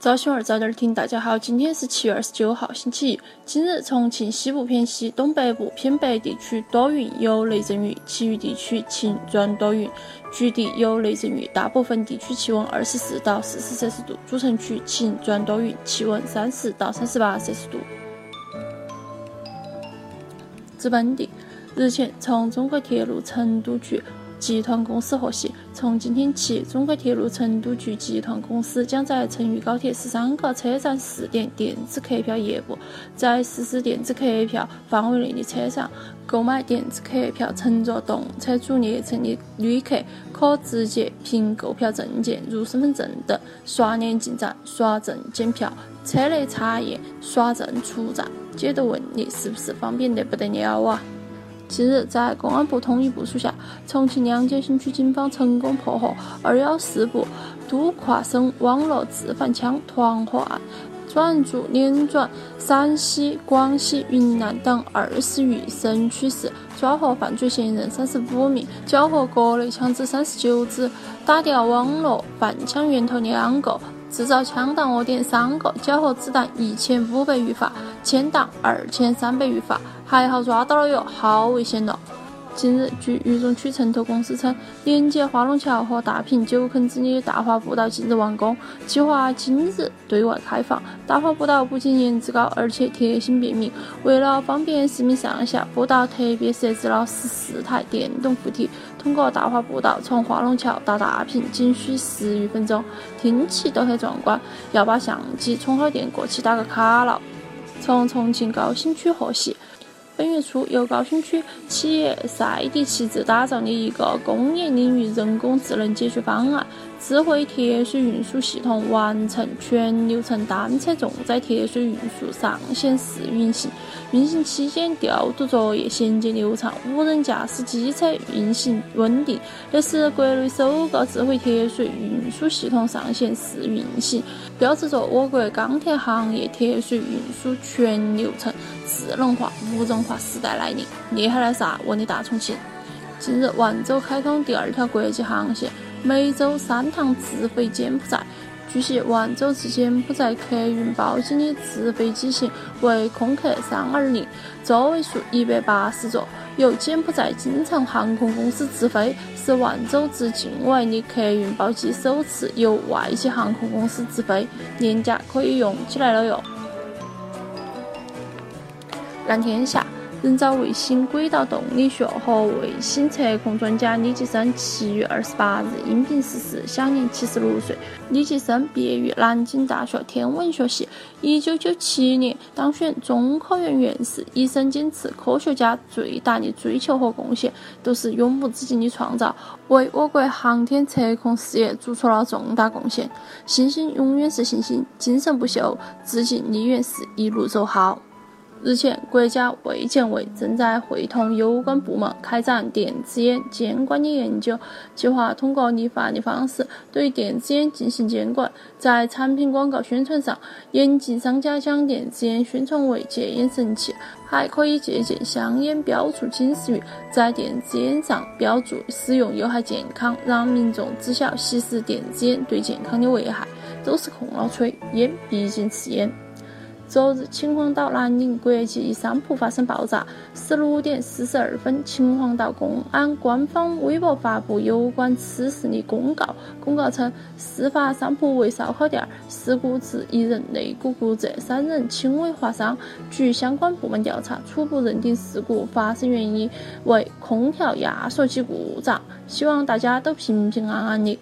早新闻早点听，大家好，今天是七月二十九号，星期一。今日重庆西部偏西、东北部偏北地区多云，有雷阵雨，其余地区晴转多云，局地有雷阵雨。大部分地区气温二十四到四十摄氏度，主城区晴转多云，气温三十到三十八摄氏度。资本地，日前从中国铁路成都局。集团公司获悉，从今天起，中国铁路成都局集团公司将在成渝高铁十三个车站试点电子客票业务。在实施电子客票范围内的车上，购买电子客票乘坐动车组列车的旅客，可直接凭购票证件如身份证等刷脸进站、刷证检票，车内查验、刷证出站。解答问你是不是方便得不得了啊？近日，在公安部统一部署下，重庆两江新区警方成功破获“二幺四”部都跨省网络制贩枪团伙案，专案组连转陕西、广西、云南等二十余省区市，抓获犯罪嫌疑人三十五名，缴获各类枪支三十九支，打掉网络贩枪源头两个。制造枪弹窝点三个，缴获子弹一千五百余发，铅弹二千三百余发，还好抓到了哟，好危险咯！近日，据渝中区城投公司称，连接花龙桥和大坪九坑子的大华步道近日完工，计划今日对外开放。大华步道不仅颜值高，而且贴心便民。为了方便市民上下，步道特别设置了十四台电动扶梯，通过大华步道从花龙桥到大坪仅需十余分钟，听起都很壮观，要把相机充好电过去打个卡了。从重庆高新区获悉。本月初，由高新区企业赛迪奇智打造的一个工业领域人工智能解决方案。智慧铁水运输系统完成全流程单车重载铁水运输上线试运行，运行期间调度作业衔接流畅，无人驾驶机车运行稳定。这是国内首个智慧铁水运输系统上线试运行，标志着我国钢铁行业铁水运输全流程智能化、无人化时代来临。厉害了噻，我的大重庆！近日，万州开通第二条国际航线。每周三趟直飞柬埔寨。据悉，万州至柬埔寨客运包机的直飞机型为空客三二零，座位数一百八十座，由柬埔寨金城航空公司直飞，是万州至境外的客运包机首次由外籍航空公司直飞，廉价可以用起来了哟。蓝天下。人造卫星轨道动力学和卫星测控专家李济生七月二十八日因病逝世，享年七十六岁。李济生毕业于南京大学天文学系，一九九七年当选中科院院士，一生坚持科学家最大的追求和贡献都是永无止境的创造，为我国航天测控事业做出了重大贡献。星星永远是星星，精神不朽，致敬李院士一路走好。日前，国家卫健委正在会同有关部门开展电子烟监管的研究，计划通过立法的方式对电子烟进行监管。在产品广告宣传上，严禁商家将电子烟宣传为戒烟神器，还可以借鉴香烟标注警示语，在电子烟上标注使用有害健康，让民众知晓吸食电子烟对健康的危害。都是空了吹，烟毕竟是烟。昨日，秦皇岛南岭国际一商铺发生爆炸。十六点四十二分，秦皇岛公安官方微博发布有关此事的公告。公告称，事发商铺为烧烤店，事故致一人肋骨骨折，三人轻微划伤。据相关部门调查，初步认定事故发生原因为空调压缩机故障。希望大家都平平安安的。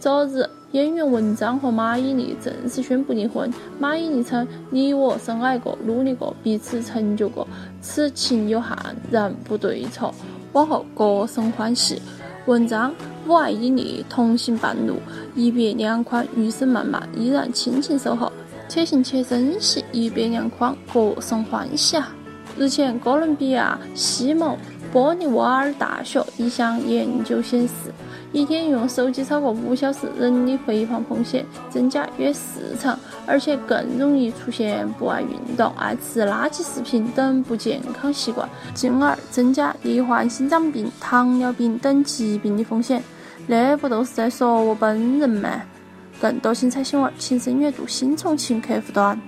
昨日。演员文章和马伊琍正式宣布离婚。马伊琍称：“你我深爱过，努力过，彼此成就过，此情有憾，然不对错，往后各生欢喜。”文章：“我爱伊琍，同行半路，一别两宽，余生漫漫，依然亲情守候，且行且珍惜，一别两宽，各生欢喜啊！”日前，哥伦比亚西蒙波利瓦尔大学一项研究显示。一天用手机超过五小时，人的肥胖风险增加约四成，而且更容易出现不爱运动、爱吃垃圾食品等不健康习惯，进而增加罹患心脏病、糖尿病等疾病的风险。那不都是在说我本人吗？更多精彩新闻，请深阅读新重庆客户端。